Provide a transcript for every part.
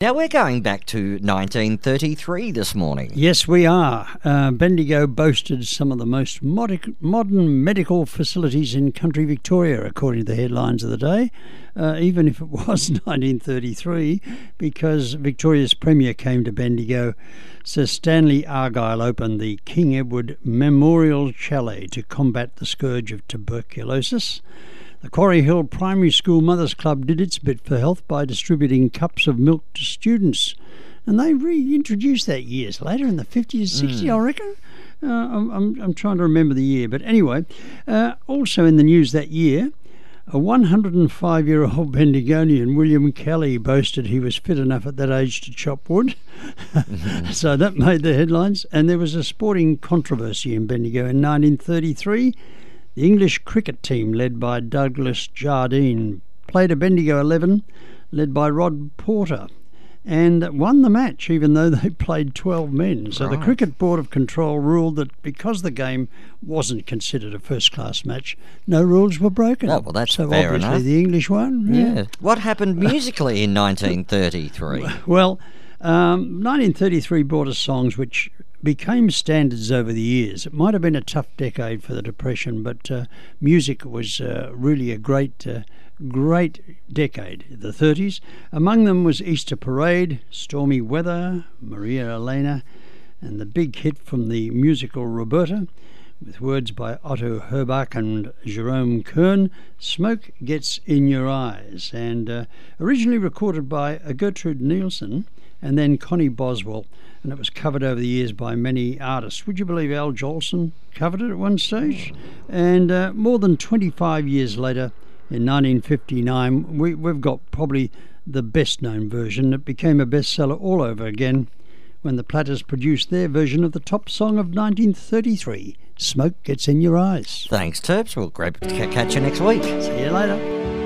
Now we're going back to 1933 this morning. Yes, we are. Uh, Bendigo boasted some of the most mod- modern medical facilities in country Victoria, according to the headlines of the day, uh, even if it was 1933, because Victoria's Premier came to Bendigo. Sir Stanley Argyle opened the King Edward Memorial Chalet to combat the scourge of tuberculosis. The Quarry Hill Primary School Mothers Club did its bit for health by distributing cups of milk to students. And they reintroduced that years later in the 50s, 60s, mm. I reckon. Uh, I'm, I'm, I'm, trying to remember the year. But anyway, uh, also in the news that year, a 105 year old Bendigonian, William Kelly, boasted he was fit enough at that age to chop wood. Mm-hmm. so that made the headlines. And there was a sporting controversy in Bendigo in 1933 the English cricket team, led by Douglas Jardine, played a Bendigo 11, led by Rod Porter, and won the match, even though they played 12 men. So right. the Cricket Board of Control ruled that because the game wasn't considered a first class match, no rules were broken. Oh, well, that's so fair obviously enough. the English won. Yeah. yeah. What happened musically in 1933? Well, um, 1933 brought us songs which became standards over the years. It might have been a tough decade for the Depression, but uh, music was uh, really a great, uh, great decade, the 30s. Among them was Easter Parade, Stormy Weather, Maria Elena, and the big hit from the musical Roberta, with words by Otto Harbach and Jerome Kern, Smoke Gets in Your Eyes, and uh, originally recorded by Gertrude Niesen and then Connie Boswell and it was covered over the years by many artists. Would you believe Al Jolson covered it at one stage? And uh, more than 25 years later, in 1959, we, we've got probably the best known version. It became a bestseller all over again when the Platters produced their version of the top song of 1933, Smoke Gets in Your Eyes. Thanks, Terps. We'll grab, catch you next week. See you later.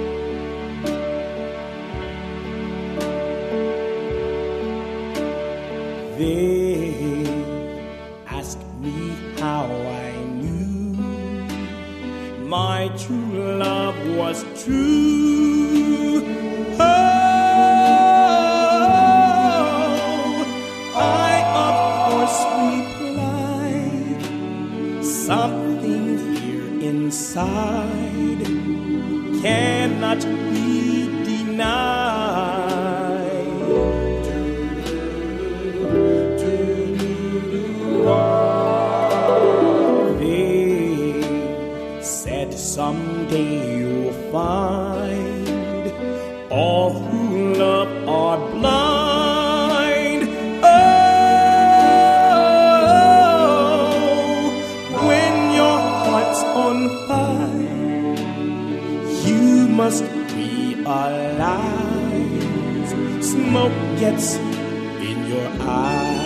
They asked me how I knew my true love was true. Oh, I of course replied something here inside cannot be someday you'll find all who love are blind. Oh, when your heart's on fire, you must realize smoke gets in your eyes.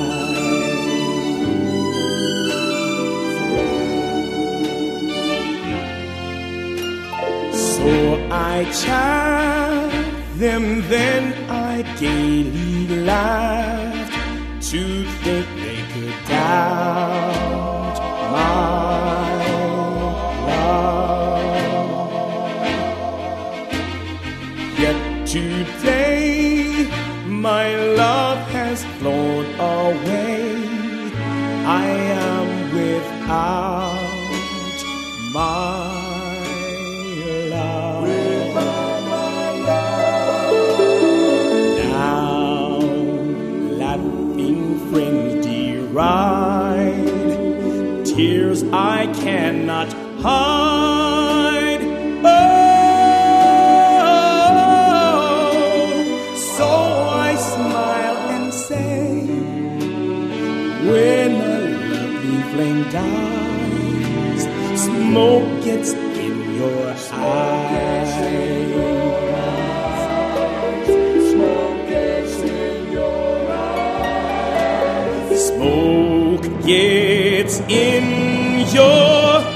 I chaffed them, then I gaily laughed to think they could doubt my love. Yet today my love has flown away. I am without tears I cannot hide. Oh, so I smile and say, when a lovely flame dies, smoke gets Smoke gets in your